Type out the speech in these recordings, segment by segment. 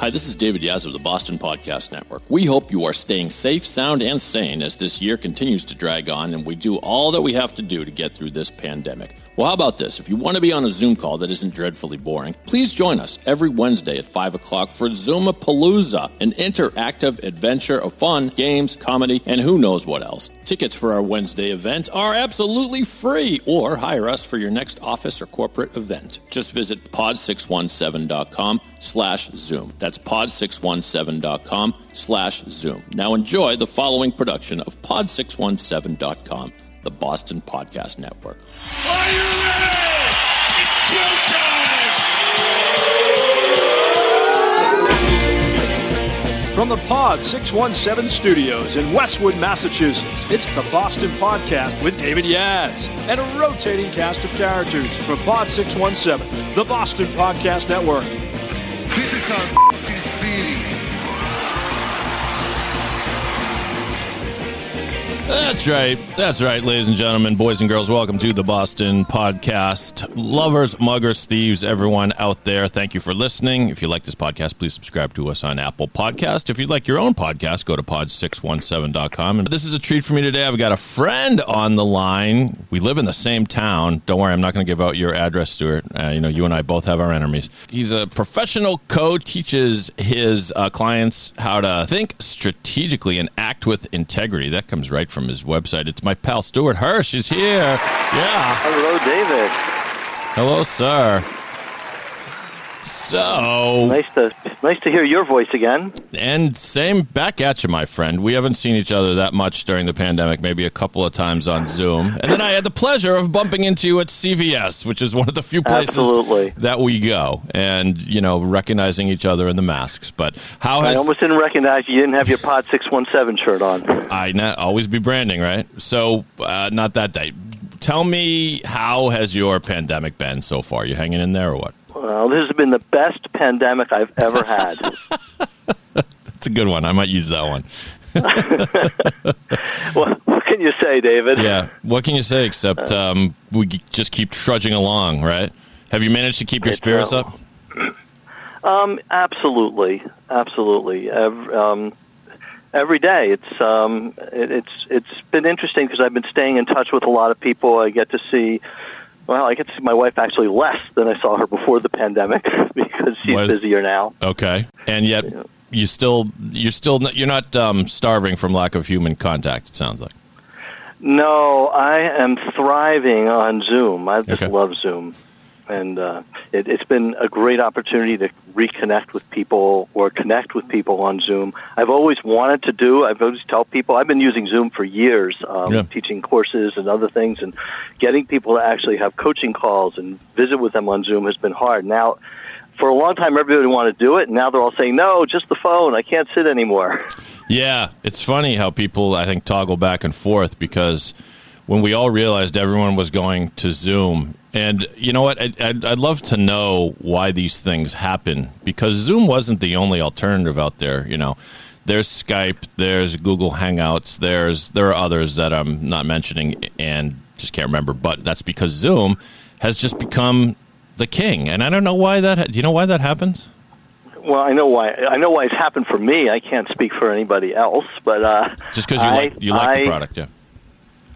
Hi, this is David Yas of the Boston Podcast Network. We hope you are staying safe, sound, and sane as this year continues to drag on and we do all that we have to do to get through this pandemic. Well, how about this? If you want to be on a Zoom call that isn't dreadfully boring, please join us every Wednesday at 5 o'clock for Zoomapalooza, an interactive adventure of fun, games, comedy, and who knows what else. Tickets for our Wednesday event are absolutely free, or hire us for your next office or corporate event. Just visit pod617.com slash Zoom. That's pod617.com slash Zoom. Now enjoy the following production of pod617.com, the Boston Podcast Network. Are you ready? It's showtime! From the Pod 617 studios in Westwood, Massachusetts, it's the Boston Podcast with David Yas and a rotating cast of characters from Pod 617, the Boston Podcast Network. This That's right. That's right, ladies and gentlemen, boys and girls. Welcome to the Boston Podcast. Lovers, muggers, thieves, everyone out there, thank you for listening. If you like this podcast, please subscribe to us on Apple Podcast. If you'd like your own podcast, go to pod617.com. And this is a treat for me today. I've got a friend on the line. We live in the same town. Don't worry, I'm not going to give out your address, Stewart. Uh, you know, you and I both have our enemies. He's a professional coach, teaches his uh, clients how to think strategically and act with integrity. That comes right from his website. It's my pal Stewart Hirsch is here. Yeah. Hello, David. Hello, sir. So, Nice to nice to hear your voice again. and same back at you, my friend. We haven't seen each other that much during the pandemic, maybe a couple of times on Zoom. And then I had the pleasure of bumping into you at CVS, which is one of the few places Absolutely. that we go, and, you know, recognizing each other in the masks. But how I almost didn't recognize you didn't have your Pod six one seven shirt on. I not always be branding, right? So, uh, not that day. Tell me, how has your pandemic been so far? You hanging in there or what? Well, this has been the best pandemic I've ever had. That's a good one. I might use that one. what, what can you say, David? Yeah. What can you say except um, we just keep trudging along, right? Have you managed to keep your spirits uh, up? Um, absolutely, absolutely. Every, um, every day, it's um, it, it's it's been interesting because I've been staying in touch with a lot of people. I get to see. Well, I get to see my wife actually less than I saw her before the pandemic because she's What- busier now. Okay. And yet, you still, you're still, you're not um, starving from lack of human contact. It sounds like. No, I am thriving on Zoom. I just Okay. love Zoom. And uh, it, it's been a great opportunity to reconnect with people or connect with people on Zoom. I've always wanted to do. I've always tell people I've been using Zoom for years, um, Yeah. teaching courses and other things, and getting people to actually have coaching calls and visit with them on Zoom has been hard. Now, for a long time, everybody wanted to do it, and now they're all saying, "No, just the phone. I can't sit anymore." Yeah, it's funny how people I think toggle back and forth because when we all realized everyone was going to Zoom, and you know what, I'd, I'd, I'd love to know why these things happen because Zoom wasn't the only alternative out there. You know, there's Skype, there's Google Hangouts, there's there are others that I'm not mentioning and just can't remember, but that's because Zoom has just become the king, and I don't know why that. Do you know why that happens? Well, I know why. I know why it's happened for me. I can't speak for anybody else, but uh, Just because you I- like you like the product, yeah.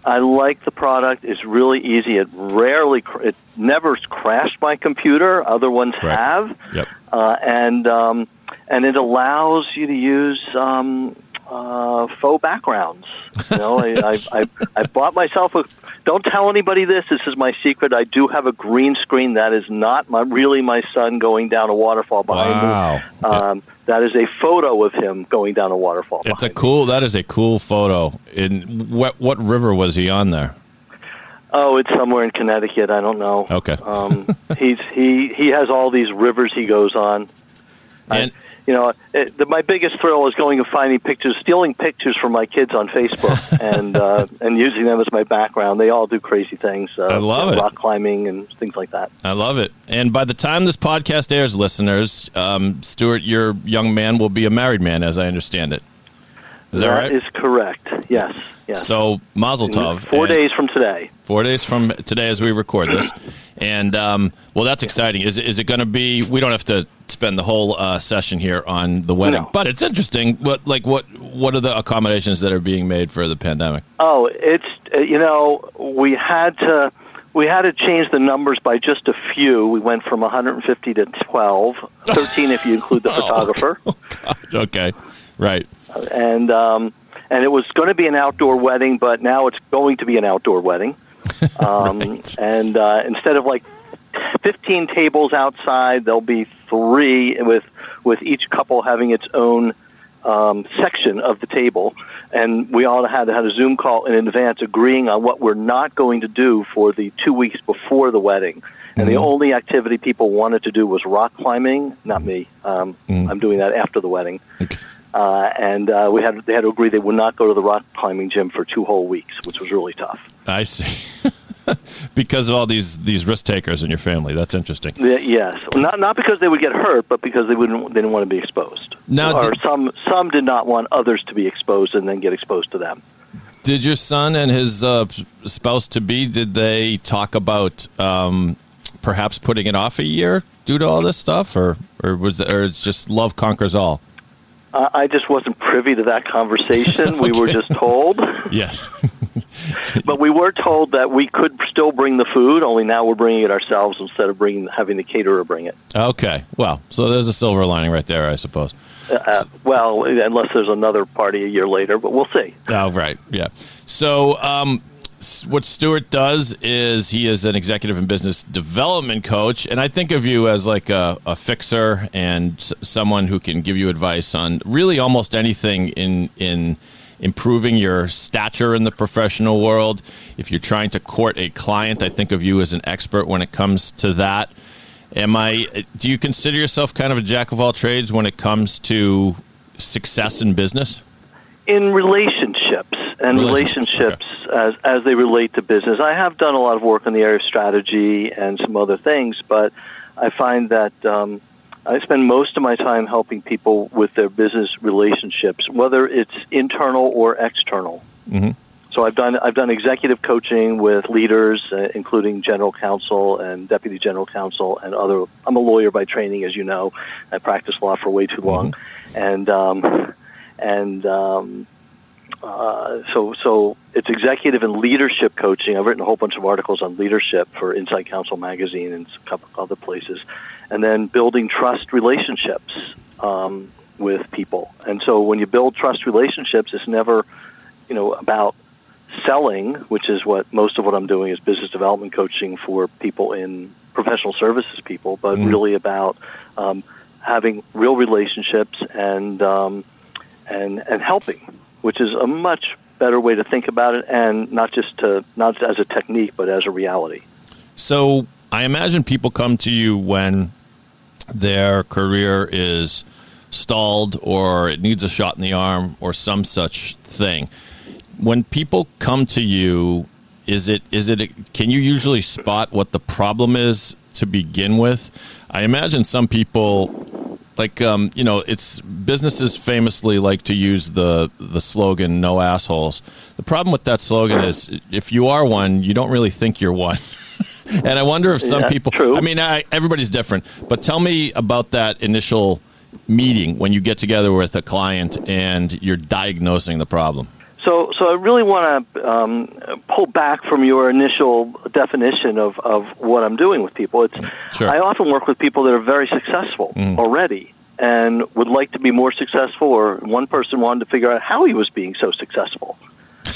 I like the product. It's really easy. It rarely, cr- it never crashed my computer. Other ones Right. have, Yep. uh, and um, and it allows you to use um, uh, faux backgrounds. You know, I, I, I I bought myself a. Don't tell anybody this. This is my secret. I do have a green screen. That is not my really my son going down a waterfall behind Wow. me. Um, that is a photo of him going down a waterfall. It's a behind me. cool. That is a cool photo. In what what river was he on there? Oh, it's somewhere in Connecticut. I don't know. Okay. Um, he's he he has all these rivers he goes on. I- And you know, it, the, my biggest thrill is going and finding pictures, stealing pictures from my kids on Facebook, and uh, and using them as my background. They all do crazy things. Uh, I love you know, it. Rock climbing and things like that. I love it. And by the time this podcast airs, listeners, um, Stewart, your young man will be a married man, as I understand it. Is that, right? That is correct. Yes. Yes. So Mazel Tov. Four days from today. Four days from today as we record this. And, um, well, that's exciting. Is, it- is it going to be, we don't have to spend the whole uh, session here on the wedding, No. but it's interesting. What, like, what, what are the accommodations that are being made for the pandemic? Oh, it's uh, you know we had to we had to change the numbers by just a few. We went from 150 to 12, 13 if you include the Oh, photographer, Okay. Right. and um, and it was going to be an outdoor wedding, but now it's going to be an outdoor wedding. Um, Right. And uh, instead of like 15 tables outside, there'll be three with with each couple having its own um, section of the table, and we all had had a Zoom call in advance, agreeing on what we're not going to do for the two weeks before the wedding. And the only activity people wanted to do was rock climbing. Not me. Um, I'm doing that after the wedding. Uh, and uh, we had they had to agree they would not go to the rock climbing gym for two whole weeks, which was really tough. I see. because of all these, these risk takers in your family. That's interesting. Yeah, yes, not not because they would get hurt, but because they wouldn't they didn't want to be exposed. Now, or did- some some did not want others to be exposed and then get exposed to them. Did your son and his uh, spouse to be, did they talk about um, perhaps putting it off a year due to all this stuff? Or, or was or it's just love conquers all? Uh, I just wasn't privy to that conversation. We were just told, Yes. but we were told that we could still bring the food. Only now we're bringing it ourselves instead of bringing having the caterer bring it. okay. Well, so there's a silver lining right there, I suppose. Uh, well, unless there's another party a year later, but we'll see. Oh, right. Yeah. So, um, what Stewart does is he is an executive and business development coach, and I think of you as like a, a fixer and s- someone who can give you advice on really almost anything in in improving your stature in the professional world. If you're trying to court a client, I think of you as an expert when it comes to that. Am I? Do you consider yourself kind of a jack of all trades when it comes to success in business? in relationships and Relationships, relationships as as they relate to business. I have done a lot of work in the area of strategy and some other things, but I find that um, I spend most of my time helping people with their business relationships, whether it's internal or external. Mm-hmm. So I've done I've done executive coaching with leaders, uh, including general counsel and deputy general counsel and other. I'm a lawyer by training, as you know. I practiced law for way too long, and um, and um, uh, so so it's executive and leadership coaching. I've written a whole bunch of articles on leadership for Inside Counsel magazine and a couple other places, and then building trust relationships um, with people. And so when you build trust relationships, it's never you know about selling, which is what most of what I'm doing is business development coaching for people in professional services people, but Mm. really about um, having real relationships and um, and and helping, which is a much better way to think about it, and not just to not as a technique, but as a reality. So I imagine people come to you when their career is stalled or it needs a shot in the arm or some such thing. When people come to you, is it is it can you usually spot what the problem is to begin with? I imagine some people like um, you know it's businesses famously like to use the the slogan no assholes. The problem with that slogan is if you are one you don't really think you're one. And i wonder if some Yeah, people true. i mean I, everybody's different but tell me about that initial meeting when you get together with a client and you're diagnosing the problem So, so I really want to um, pull back from your initial definition of, of what I'm doing with people. It's Sure. I often work with people that are very successful already and would like to be more successful. Or one person wanted to figure out how he was being so successful,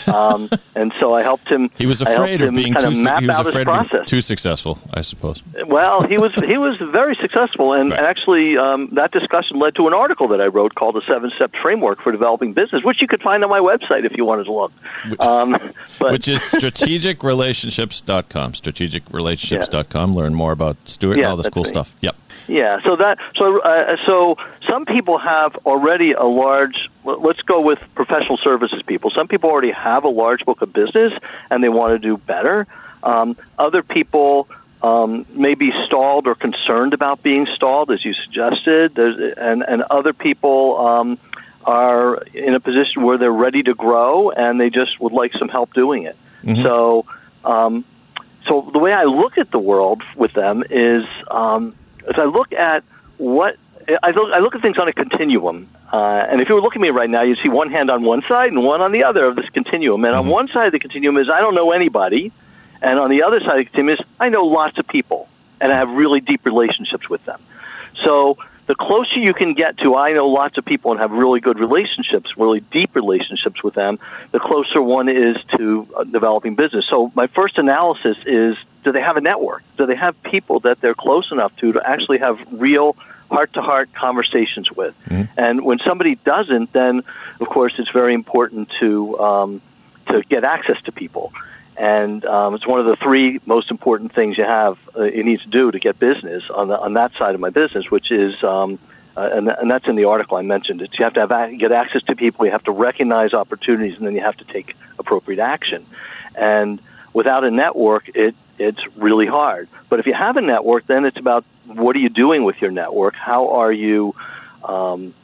um, and so I helped him. he was afraid of being too map he was afraid of being too successful i suppose Well, he was he was very successful, and, Right. and actually, um, that discussion led to an article that I wrote called "The Seven Step Framework for Developing Business," which you could find on my website if you wanted to look. Um, but which is strategicrelationships.com strategicrelationships.com learn more about stewart and all this cool me. stuff yep Yeah, so that so uh, so some people have already a large. let- Let's go with professional services people. Some people already have a large book of business and they want to do better. Um, other people um, may be stalled or concerned about being stalled, as you suggested. There's, and and other people um, are in a position where they're ready to grow and they just would like some help doing it. Mm-hmm. So, um, so the way I look at the world with them is, um, as I look at what I look, I look at things on a continuum. Uh, and if you were looking at me right now, you'd see one hand on one side and one on the other of this continuum. And on Mm-hmm. one side of the continuum is I don't know anybody, and on the other side of the continuum is I know lots of people and I have really deep relationships with them. So the closer you can get to I know lots of people and have really good relationships, really deep relationships with them, the closer one is to uh, developing business. So my first analysis is do they have a network? Do they have people that they're close enough to to actually have real heart to heart conversations with? And when somebody doesn't, then of course it's very important to um, to get access to people. And um, it's one of the three most important things you have uh, you need to do to get business on the, on that side of my business, which is um, uh, and, and that's in the article I mentioned. It's you have to have get access to people, you have to recognize opportunities, and then you have to take appropriate action. And without a network, it it's really hard. But if you have a network, then it's about what are you doing with your network? How are you um,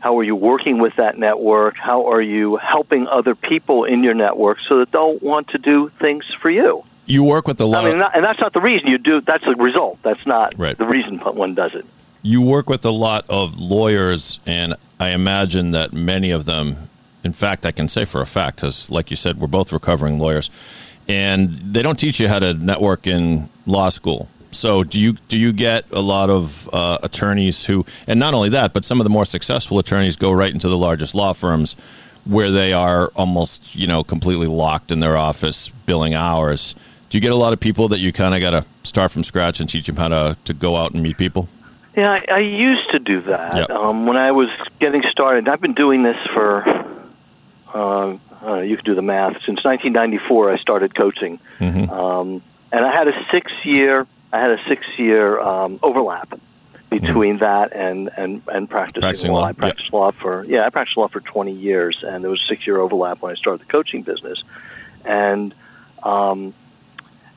how are you working with that network? How are you helping other people in your network so that they'll want to do things for you? You work with a lot. I mean, and that's not the reason you do. That's the result. That's not Right. the reason one does it. you work with a lot of lawyers, and I imagine that many of them, in fact, I can say for a fact, because like you said, we're both recovering lawyers, and they don't teach you how to network in law school. So do you do you get a lot of uh, attorneys who, and not only that, but some of the more successful attorneys go right into the largest law firms, where they are almost you know completely locked in their office billing hours. Do you get a lot of people that you kind of got to start from scratch and teach them how to, to go out and meet people? Yeah, I, I used to do that Yep. um, when I was getting started. I've been doing this for, uh, uh, you can do the math. Since 1994, I started coaching, Mm-hmm. um, and I had a six-year, I had a six-year um, overlap between that and and and practicing, Mm-hmm. Practicing law. law, I practiced law for yeah, I practiced law for 20 years, and there was a six-year overlap when I started the coaching business, and um,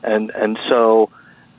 and and so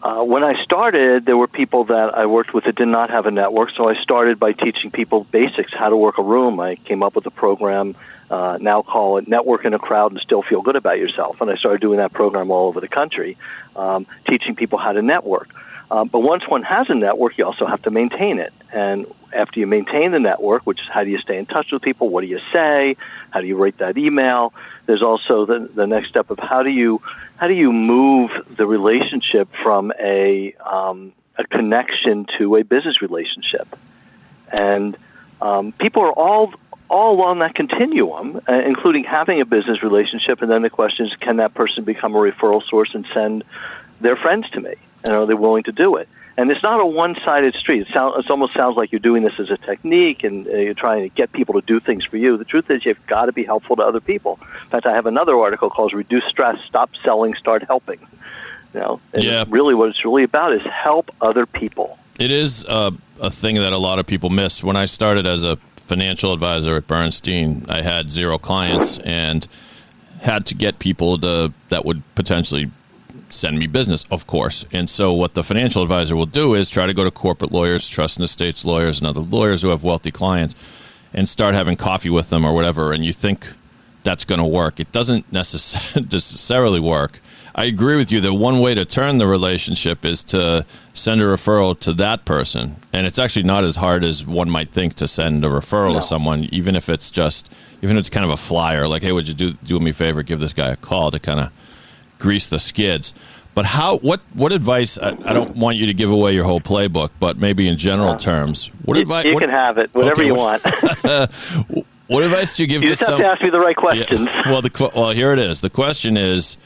uh, when I started, there were people that I worked with that did not have a network. So I started by teaching people basics, how to work a room. I came up with a program, uh, now call it Network in a Crowd and Still Feel Good About Yourself. And I started doing that program all over the country, um, teaching people how to network. Um, but once one has a network, you also have to maintain it. And after you maintain the network, which is how do you stay in touch with people? What do you say? How do you rate that email? There's also the, the next step of how do you how do you move the relationship from a um, a connection to a business relationship? And um, people are all all along that continuum, uh, including having a business relationship. And then the question is, can that person become a referral source and send their friends to me? And are they willing to do it? And it's not a one-sided street. It, sound, it almost sounds like you're doing this as a technique and uh, you're trying to get people to do things for you. The truth is, you've got to be helpful to other people. In fact, I have another article called "Reduce Stress, Stop Selling, Start Helping." You know, and Yeah. really, what it's really about is help other people. It is uh, a thing that a lot of people miss. When I started as a financial advisor at Bernstein, I had zero clients and had to get people to that would potentially send me business, of course. And so, what the financial advisor will do is try to go to corporate lawyers, trust and estates lawyers, and other lawyers who have wealthy clients, and start having coffee with them or whatever. And you think that's going to work. It doesn't necess- necessarily work. I agree with you that one way to turn the relationship is to send a referral to that person. And it's actually not as hard as one might think to send a referral No. to someone, even if it's just, even if it's kind of a flyer, like, hey, would you do, do me a favor, give this guy a call to kind of grease the skids. But how? What? What advice? I, I don't want you to give away your whole playbook, but maybe in general terms, what You, advice? you what, can have it, whatever Okay, you what- want. what advice do you give you to just have some? to ask me the right questions. Yeah. Well, the well here it is. The question is,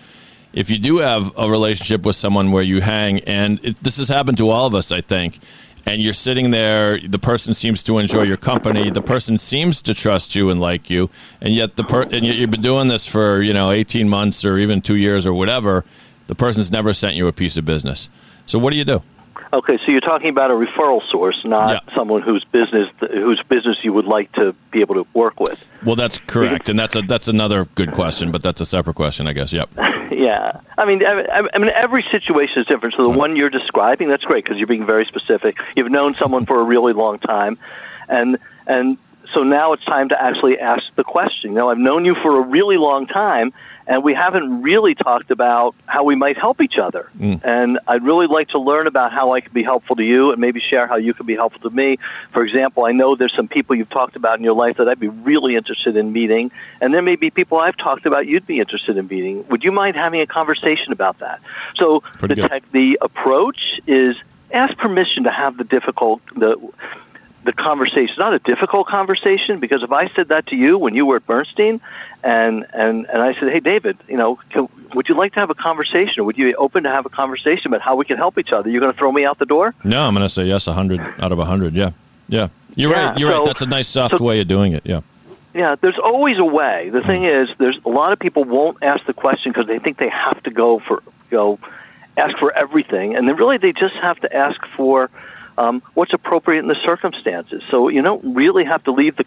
if you do have a relationship with someone where you hang, and it, this has happened to all of us, I think, and you're sitting there, the person seems to enjoy your company, the person seems to trust you and like you, and yet the per- and yet you've been doing this for you know 18 months or even two years or whatever, the person's never sent you a piece of business. So what do you do? Okay, so you're talking about a referral source, not Yeah. someone whose business whose business you would like to be able to work with. Well, that's correct, and that's a that's another good question, but that's a separate question, I guess. Yep. Yeah, I mean, I, I mean, every situation is different. So the mm-hmm. one you're describing, that's great because you're being very specific. You've known someone for a really long time, and and so now it's time to actually ask the question. You know, I've known you for a really long time, and we haven't really talked about how we might help each other. Mm. And I'd really like to learn about how I can be helpful to you, and maybe share how you can be helpful to me. For example, I know there's some people you've talked about in your life that I'd be really interested in meeting, and there may be people I've talked about you'd be interested in meeting. Would you mind having a conversation about that? So Pretty the tech, the approach is ask permission to have the difficult the the conversation. Not a difficult conversation because if I said that to you when you were at Bernstein, and and and I said, hey David, you know, can, would you like to have a conversation, would you be open to have a conversation about how we can help each other? You're going to throw me out the door? No, I'm going to say yes, 100 out of 100. Yeah. Yeah. You're Yeah, right. You're right. That's a nice, soft so- way of doing it. Yeah. Yeah, there's always a way. The hmm. thing is, there's a lot of people won't ask the question because they think they have to go for go ask for everything, and then really they just have to ask for um, what's appropriate in the circumstances. So you don't really have to leave the.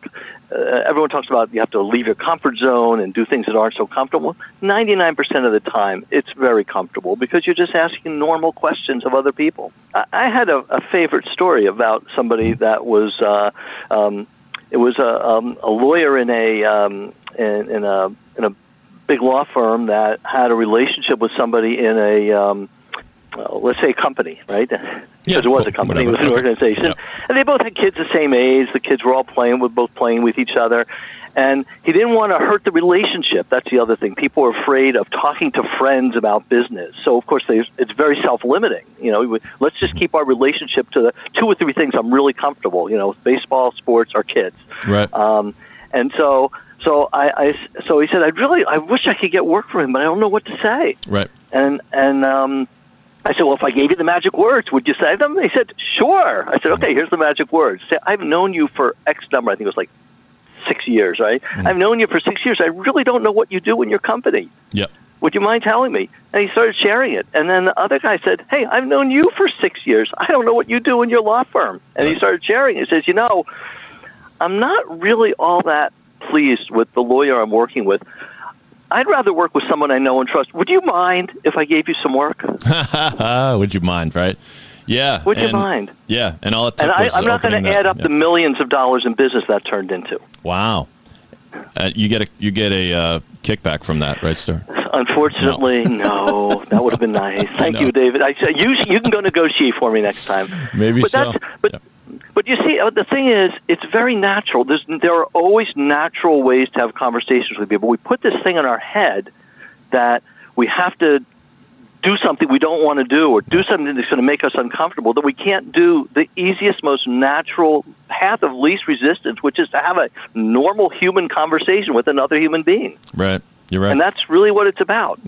Uh, everyone talks about you have to leave your comfort zone and do things that aren't so comfortable. Ninety-nine percent of the time, it's very comfortable because you're just asking normal questions of other people. I, I had a, a favorite story about somebody that was. Uh, um, it was a, um, a lawyer in a um, in, in a in a big law firm that had a relationship with somebody in a um, well, let's say a company, right? Because it was a company, it was an organization, Yeah. and they both had kids the same age. The kids were all playing with both playing with each other, and he didn't want to hurt the relationship. That's the other thing. People are afraid of talking to friends about business, so of course they, it's very self-limiting. You know, we- let's just keep our relationship to the two or three things I'm really comfortable. You know, baseball, sports, our kids. Right. Um, and so, so I, I, so he said, I really, I wish I could get work for him, but I don't know what to say. right. And and um, I said, well, if I gave you the magic words, would you say them? They said, sure. I said, okay, here's the magic words. Say, I've known you for X number. I think it was like six years, right? Mm. I've known you for six years. I really don't know what you do in your company. Yep. Would you mind telling me? And he started sharing it. And then the other guy said, Hey, I've known you for six years. I don't know what you do in your law firm. And he started sharing. He says, You know, I'm not really all that pleased with the lawyer I'm working with. I'd rather work with someone I know and trust. Would you mind if I gave you some work? Would you mind, right? Yeah. Would you mind? Yeah. And all it took And I, I'm not going to add up yeah. the millions of dollars in business that turned into. Wow. Uh, you get a you get a uh, kickback from that, right, Star? Unfortunately, no. That would have been nice. Thank you, David. I you you can go negotiate for me next time. Maybe but so. That's, but Yeah. But you see, uh, the thing is, it's very natural. There's there are always natural ways to have conversations with people. We put this thing in our head that we have to do something we don't want to do or do something that's going to make us uncomfortable that we can't do the easiest most natural path of least resistance which is to have a normal human conversation with another human being Right. You're right. and that's really what it's about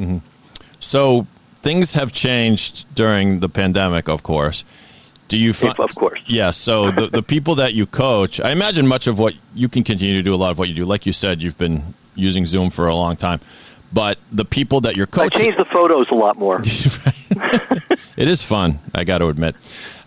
So things have changed during the pandemic, of course. Do you find, of course. Yeah. So the the people that you coach, I imagine much of what you can continue to do. A lot of what you do, like you said, you've been using Zoom for a long time. But the people that you're coaching, i change the photos a lot more it is fun. I got to admit,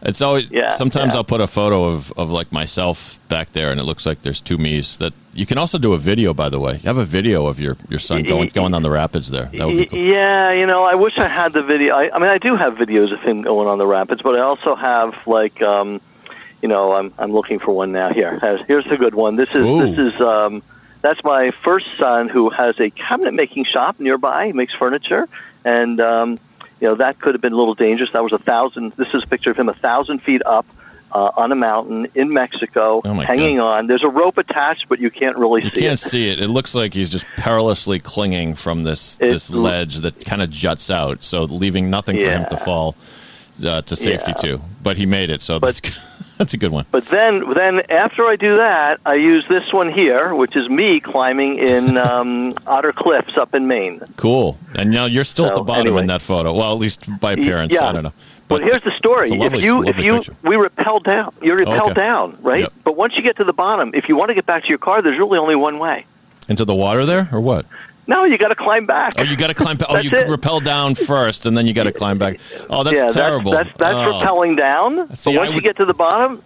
it's always. Yeah, sometimes yeah. I'll put a photo of of like myself back there, and it looks like there's two me's. That you can also do a video, by the way. You have a video of your your son going going on the rapids there. That would be cool. Yeah, you know, I wish I had the video. I, I mean, I do have videos of him going on the rapids, but I also have like, um, you know, I'm I'm looking for one now. Here, here's the good one. This is Ooh. this is um, that's my first son who has a cabinet making shop nearby. He makes furniture, and um, you know that could have been a little dangerous. That was a thousand. This is a picture of him a thousand feet up. Uh, on a mountain in Mexico, Oh, hanging on. There's a rope attached, but you can't really see it. You see can't it. see it. It looks like he's just perilously clinging from this It- this ledge that kind of juts out, so leaving nothing for him to fall uh, to safety Yeah. to. But he made it, so that's good. That's a good one. But then, then after I do that, I use this one here, which is me climbing in um, Otter Cliffs up in Maine. Cool. And now you're still at the bottom anyway. in that photo. Well, at least by appearance. yeah. I don't know. But here's the story: lovely- if you if you picture. we rappel down, you rappel Okay. down, right? Yep. But once you get to the bottom, if you want to get back to your car, there's really only one way. into the water there, or what? No, you got to climb back. Oh, you got to climb. Back. oh, you it. rappel down first, and then you got to climb back. Oh, that's yeah, terrible. That's that's, that's Oh. rappelling down. See, but once you get to the bottom,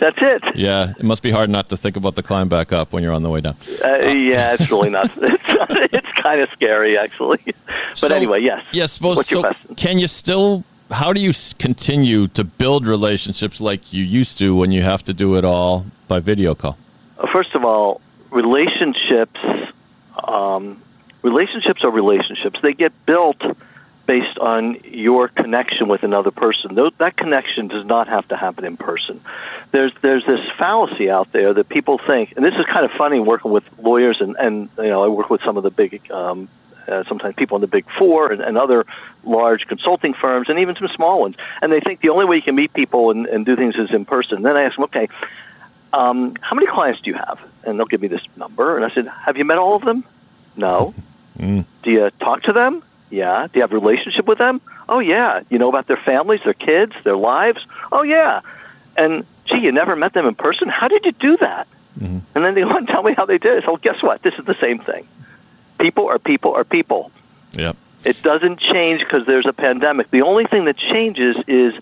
that's it. Yeah, it must be hard not to think about the climb back up when you're on the way down. Uh, yeah, it's really not. It's, it's kind of scary, actually. But So- anyway, yes. Yes, suppose. What's your so question? can you still? How do you continue to build relationships like you used to when you have to do it all by video call? first of all, relationships um, relationships are relationships. They get built based on your connection with another person. That connection does not have to happen in person. There's there's this fallacy out there that people think, and this is kind of funny working with lawyers and and you know I work with some of the big. Um, uh, sometimes people in the big four and, and other large consulting firms and even some small ones. And they think the only way you can meet people and, and do things is in person. Then I ask them, okay, um, how many clients do you have? And they'll give me this number. And I said, have you met all of them? No. Mm. Do you talk to them? Yeah. Do you have a relationship with them? Oh, yeah. You know about their families, their kids, their lives? Oh, yeah. And, gee, you never met them in person? How did you do that? Mm-hmm. And then they want to tell me how they did it. So, guess what? This is the same thing. People are people are people. Yep. It doesn't change because there's a pandemic. The only thing that changes is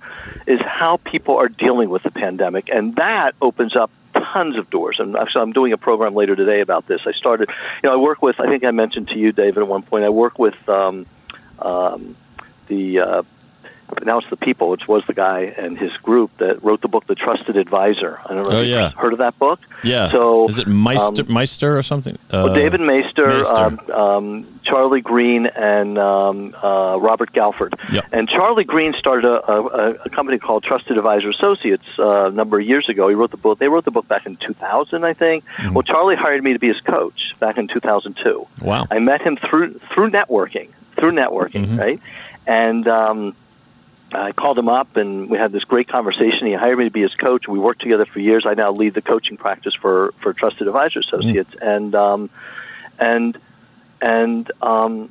is how people are dealing with the pandemic, and that opens up tons of doors. And actually, I'm doing a program later today about this. I started, you know, I work with. I think I mentioned to you, David, at one point. I work with um, um, the. Uh, now it's the people, which was the guy and his group that wrote the book, The Trusted Advisor. I don't know Oh, yeah. heard of that book. Yeah. So is it Maister, um, Maister or something? Uh, well, David Maister, Maister. Um, um, Charlie Green, and um, uh, Robert Galford. Yep. And Charlie Green started a, a, a company called Trusted Advisor Associates uh, a number of years ago. He wrote the book. They wrote the book back in 2000, I think. Mm-hmm. Well, Charlie hired me to be his coach back in 2002. Wow. I met him through through networking, through networking, Mhm. right? And um, I called him up, and we had this great conversation. He hired me to be his coach. We worked together for years. I now lead the coaching practice for for Trusted Advisor Associates, and um, and and um,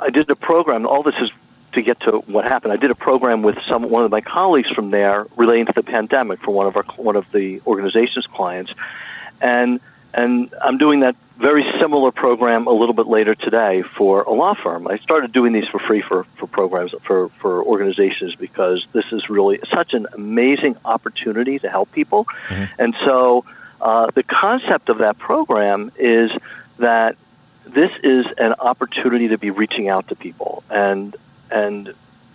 I did a program. All this is to get to what happened. I did a program with some one of my colleagues from there relating to the pandemic for one of our one of the organization's clients, and and I'm doing that very similar program a little bit later today for a law firm. I started doing these for free for, for programs for, for organizations because this is really such an amazing opportunity to help people. And so uh, the concept of that program is that this is an opportunity to be reaching out to people and and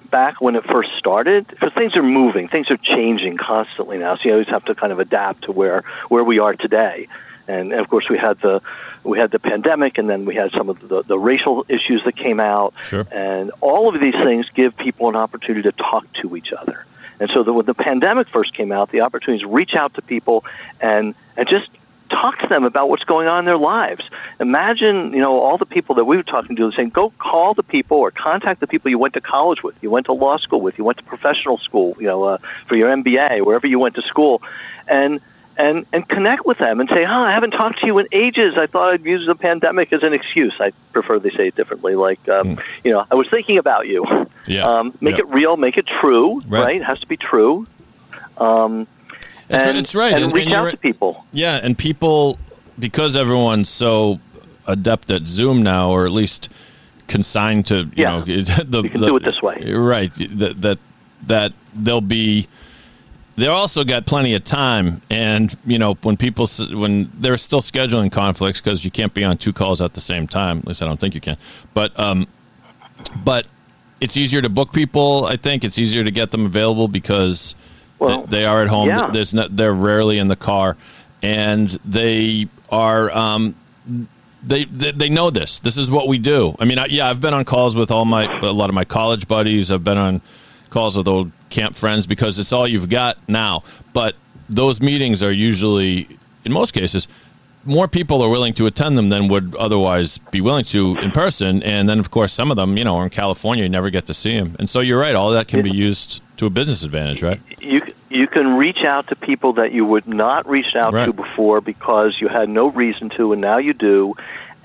back when it first started because things are moving things are changing constantly now so you always have to kind of adapt to where where we are today and, of course we had the we had the pandemic and then we had some of the, the racial issues that came out Sure. and all of these things give people an opportunity to talk to each other and so the, when the pandemic first came out the opportunities reach out to people and and just talk to them about what's going on in their lives. Imagine, you know, all the people that we were talking to saying, go call the people or contact the people you went to college with, you went to law school with, you went to professional school, you know, uh, for your MBA, wherever you went to school, and and and connect with them and say, "Huh, I haven't talked to you in ages. I thought I'd use the pandemic as an excuse." I prefer they say it differently, like, um, you know, I was thinking about you. Yeah. Um, make Yeah. it real, make it true, Right. right? It has to be true. Um, It's, and, it's right. and, and, reach and out right. to people. Yeah, and people, because everyone's so adept at Zoom now, or at least consigned to, you Yeah. know, the, You can the- do it this way. right? That that that they'll be. They also got plenty of time, and you know when people when they're still scheduling conflicts because you can't be on two calls at the same time. At least I don't think you can. But um, but it's easier to book people. I think it's easier to get them available because Well, th- they are at home. yeah. There's not, they're rarely in the car, and they are. Um, they, they they know this. This is what we do. I mean, I, yeah, I've been on calls with all my a lot of my college buddies. I've been on calls with old camp friends because it's all you've got now. But those meetings are usually, in most cases, more people are willing to attend them than would otherwise be willing to in person. And then, of course, some of them, you know, are in California, you never get to see them. And so you're right. All that can be used to a business advantage, right? you you can reach out to people that you would not reach out to before because you had no reason to, and now you do.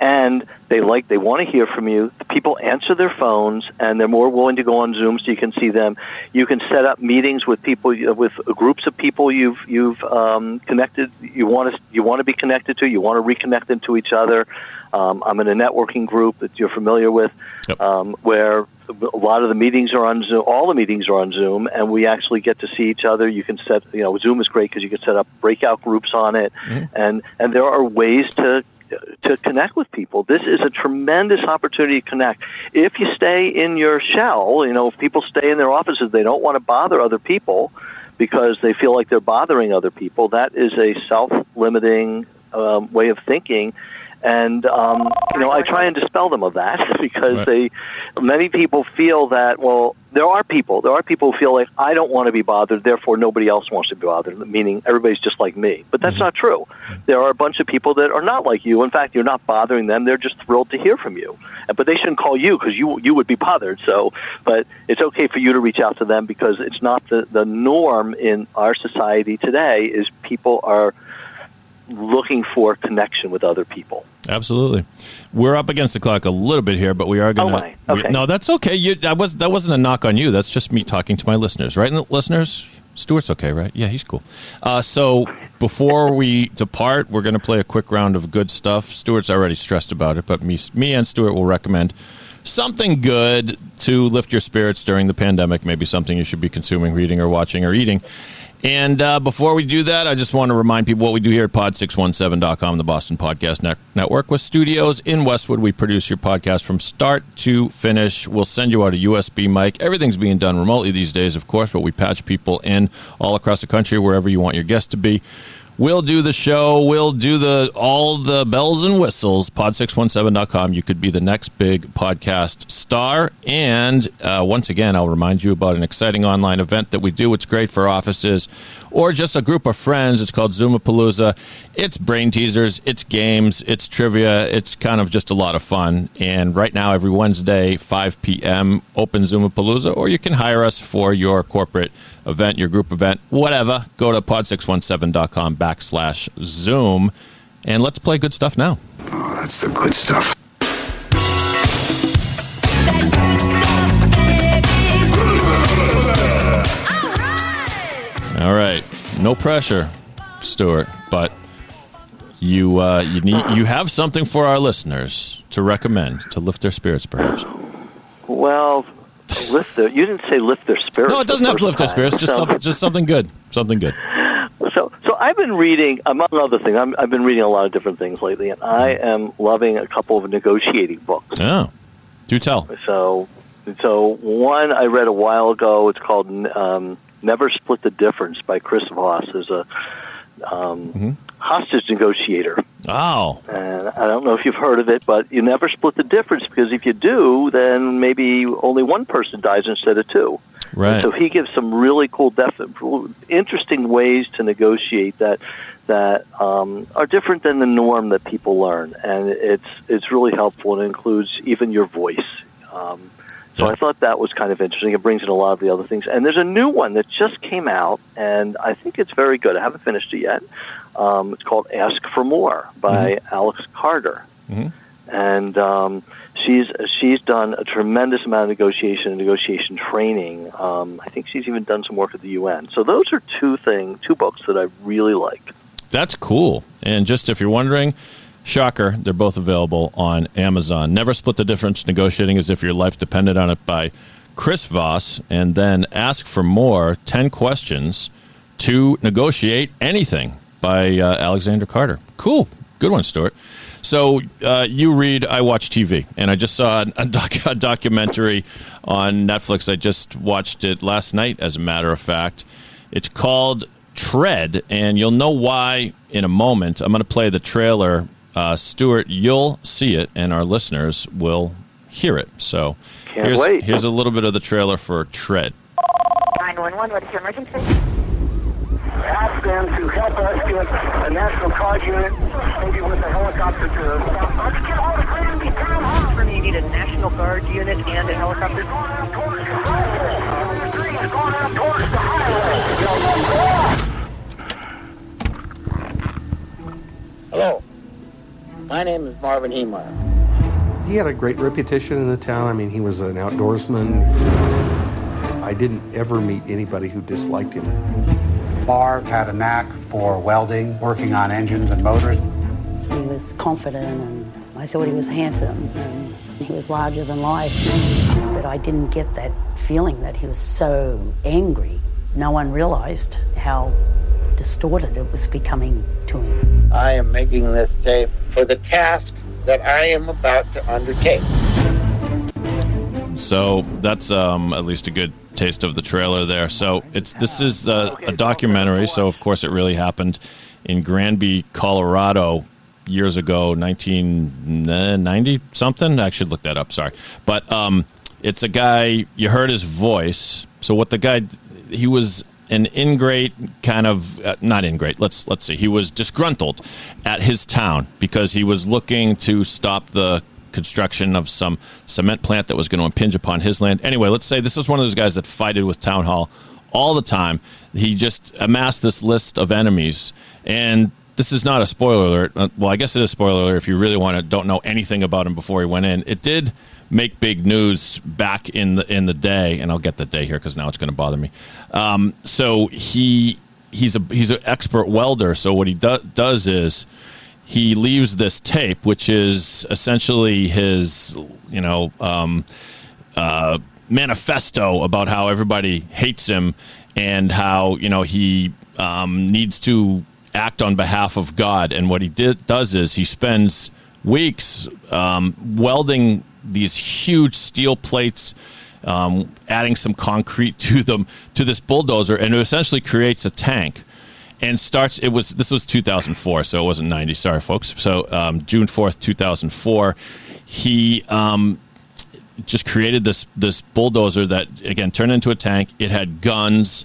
And they like they want to hear from you. People answer their phones, and they're more willing to go on Zoom so you can see them. You can set up meetings with people with groups of people you've you've um, connected. You want to you want to be connected to. You want to reconnect them to each other. Um, I'm in a networking group that you're familiar with, Yep. um, where a lot of the meetings are on Zoom. All the meetings are on Zoom, and we actually get to see each other. You can set, you know, Zoom is great because you can set up breakout groups on it, and and there are ways to to connect with people. This is a tremendous opportunity to connect. If you stay in your shell, you know, if people stay in their offices, they don't want to bother other people because they feel like they're bothering other people. That is a self limiting um, way of thinking. And um, you know, I try and dispel them of that because Right. they, many people feel that. Well, there are people. There are people who feel like I don't want to be bothered, therefore nobody else wants to be bothered. Meaning everybody's just like me. But that's not true. There are a bunch of people that are not like you. In fact, you're not bothering them. They're just thrilled to hear from you. But they shouldn't call you because you you would be bothered. So, but it's okay for you to reach out to them because it's not the the norm in our society today. Is people are looking for connection with other people. Absolutely. We're up against the clock a little bit here, but we are going Oh, to. my. Okay. No, that's okay. You, that was that wasn't a knock on you. That's just me talking to my listeners, right? And listeners, Stewart's okay, right? Yeah, he's cool. Uh, so before we depart, we're going to play a quick round of good stuff. Stewart's already stressed about it, but me, me and Stewart will recommend something good to lift your spirits during the pandemic. Maybe something you should be consuming, reading, or watching, or eating. And uh, before we do that, I just want to remind people what we do here at pod617.com, the Boston Podcast Net- Network, with studios in Westwood. We produce your podcast from start to finish. We'll send you out a USB mic. Everything's being done remotely these days, of course, but we patch people in all across the country, wherever you want your guests to be. We'll do the show. We'll do the all the bells and whistles. Pod617.com. You could be the next big podcast star. And uh, once again, I'll remind you about an exciting online event that we do. It's great for offices or just a group of friends. It's called Zoomapalooza. It's brain teasers, it's games, it's trivia. It's kind of just a lot of fun. And right now, every Wednesday, 5 p.m., open Zoomapalooza, or you can hire us for your corporate event, your group event, whatever. Go to pod617.com backslash Zoom. And let's play good stuff now. Oh, that's the good stuff. All right, no pressure, Stewart, but you uh, you need you have something for our listeners to recommend to lift their spirits, perhaps. Well, lift their, you didn't say lift their spirits. No, it doesn't have to lift their spirits. Just So- something, just something good, something good. So, so I've been reading, among other things, I'm, I've been reading a lot of different things lately, and I am loving a couple of negotiating books. Oh, do tell. So, so one I read a while ago. It's called um, "Never Split the Difference" by Chris Voss. Is a um, hostage negotiator, Oh, and I don't know if you've heard of it, but you never split the difference because if you do, then maybe only one person dies instead of two. right. So he gives some really cool, def- interesting ways to negotiate that that um, are different than the norm that people learn, and it's it's really helpful. and It includes even your voice. Um, so Yeah. I thought that was kind of interesting. It brings in a lot of the other things, and there's a new one that just came out, and I think it's very good. I haven't finished it yet. Um, it's called "Ask for More" by Alex Carter Mhm. and um, she's she's done a tremendous amount of negotiation and negotiation training. Um, I think she's even done some work at the UN. So those are two thing, two books that I really like. That's cool. And just if you're wondering, shocker, they're both available on Amazon. Never split the difference negotiating as if your life depended on it by Chris Voss. And then ask for more 10 questions to negotiate anything by uh, Alexander Carter. Cool. Good one, Stewart. So uh, you read, I watch TV, and I just saw a, doc- a documentary on Netflix. I just watched it last night, as a matter of fact. It's called Tread, and you'll know why in a moment. I'm going to play the trailer. Uh, Stewart, you'll see it, and our listeners will hear it. So Can't here's, wait. here's a little bit of the trailer for Tread. 911, what is your emergency? ask them to help us get a National Guard unit, maybe with a helicopter to. Let's get hold of Granby Town Hall. You need a National Guard unit and a helicopter. Going out towards the highway. The trees going out towards the highway. Hello. My name is Marvin Heemeyer. He had a great reputation in the town. I mean, he was an outdoorsman. I didn't ever meet anybody who disliked him. Marv had a knack for welding, working on engines and motors. He was confident and I thought he was handsome and he was larger than life. But I didn't get that feeling that he was so angry. No one realized how distorted it was becoming to him. I am making this tape for the task that I am about to undertake. So that's um, at least a good taste of the trailer there. So it's this is a, a documentary. So of course it really happened in Granby, Colorado, years ago, 1990 something. I should look that up. Sorry, but um, it's a guy. You heard his voice. So what the guy he was an ingrate kind of uh, not ingrate let's let's see he was disgruntled at his town because he was looking to stop the construction of some cement plant that was going to impinge upon his land. Anyway let's say this is one of those guys that fighted with town hall all the time. He just amassed this list of enemies and this is not a spoiler alert Uh, well i guess it is spoiler alert if you really want to don't know anything about him before he went in. It did make big news back in the in the day, and I'll get the day here because now it's going to bother me. Um, so he he's a he's an expert welder. So what he do, does is he leaves this tape, which is essentially his you know um, uh, manifesto about how everybody hates him and how you know he um, needs to act on behalf of God. And what he did, does is he spends weeks um, welding these huge steel plates, um, adding some concrete to them to this bulldozer, and it essentially creates a tank. And starts. It was this was 2004, so it wasn't 90. Sorry, folks. So um, June 4th, 2004, he um, just created this this bulldozer that again turned into a tank. It had guns,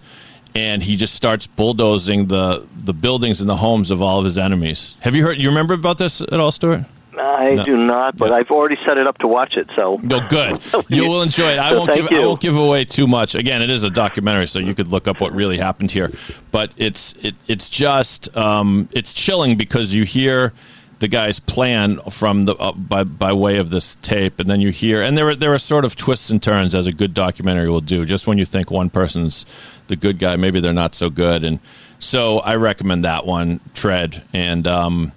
and he just starts bulldozing the the buildings and the homes of all of his enemies. Have you heard? You remember about this at all, Stewart? I No. do not, but I've already set it up to watch it. So No, good. You will enjoy it. I So won't give. thank I won't give away too much. Again, it is a documentary, so you could look up what really happened here. But it's it, it's just um, it's chilling because you hear the guy's plan from the uh, by by way of this tape, and then you hear and there are there are sort of twists and turns as a good documentary will do. Just when you think one person's the good guy, maybe they're not so good, and so I recommend that one. Tread and. Um,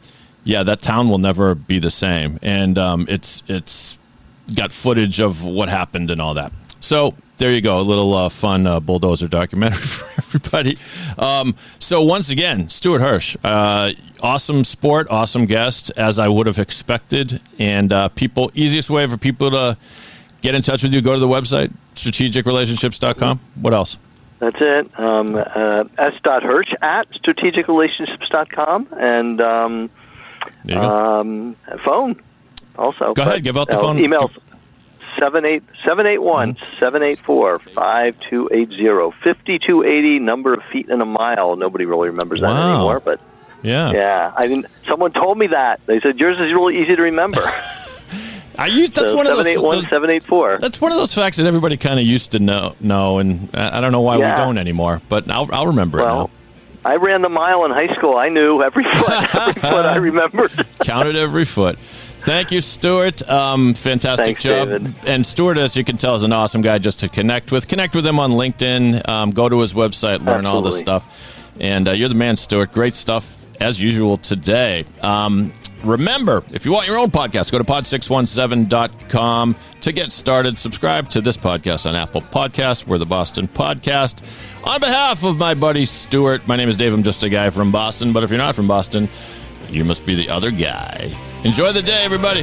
yeah, that town will never be the same, and um, it's it's got footage of what happened and all that. So there you go, a little uh, fun uh, bulldozer documentary for everybody. Um, so once again, Stewart Hirsch, uh, awesome sport, awesome guest, as I would have expected, and uh, people easiest way for people to get in touch with you, go to the website strategicrelationships.com. What else? That's it. Um, uh, S. Hirsch at strategicrelationships.com and um. Um, phone also. Go ahead, give out the uh, phone. Emails 78 781 784 5280. 5280, number of feet in a mile. Nobody really remembers that Wow. anymore, but yeah. yeah. I mean, someone told me that. They said yours is really easy to remember. I used that's so one of those, 781 those 784. That's one of those facts that everybody kind of used to know, know, and I don't know why Yeah. we don't anymore. But I'll, I'll remember Well, I ran the mile in high school. I knew every foot. Every foot I remembered. Counted every foot. Thank you, Stewart. Um, fantastic Thanks, job. David. And Stewart, as you can tell, is an awesome guy just to connect with. Connect with him on LinkedIn. Um, go to his website, learn all this stuff. And uh, you're the man, Stewart. Great stuff as usual today. Um, remember, if you want your own podcast, go to pod617.com to get started. Subscribe to this podcast on Apple Podcasts. We're the Boston Podcast. On behalf of my buddy Stewart, my name is Dave. I'm just a guy from Boston. But if you're not from Boston, you must be the other guy. Enjoy the day, everybody.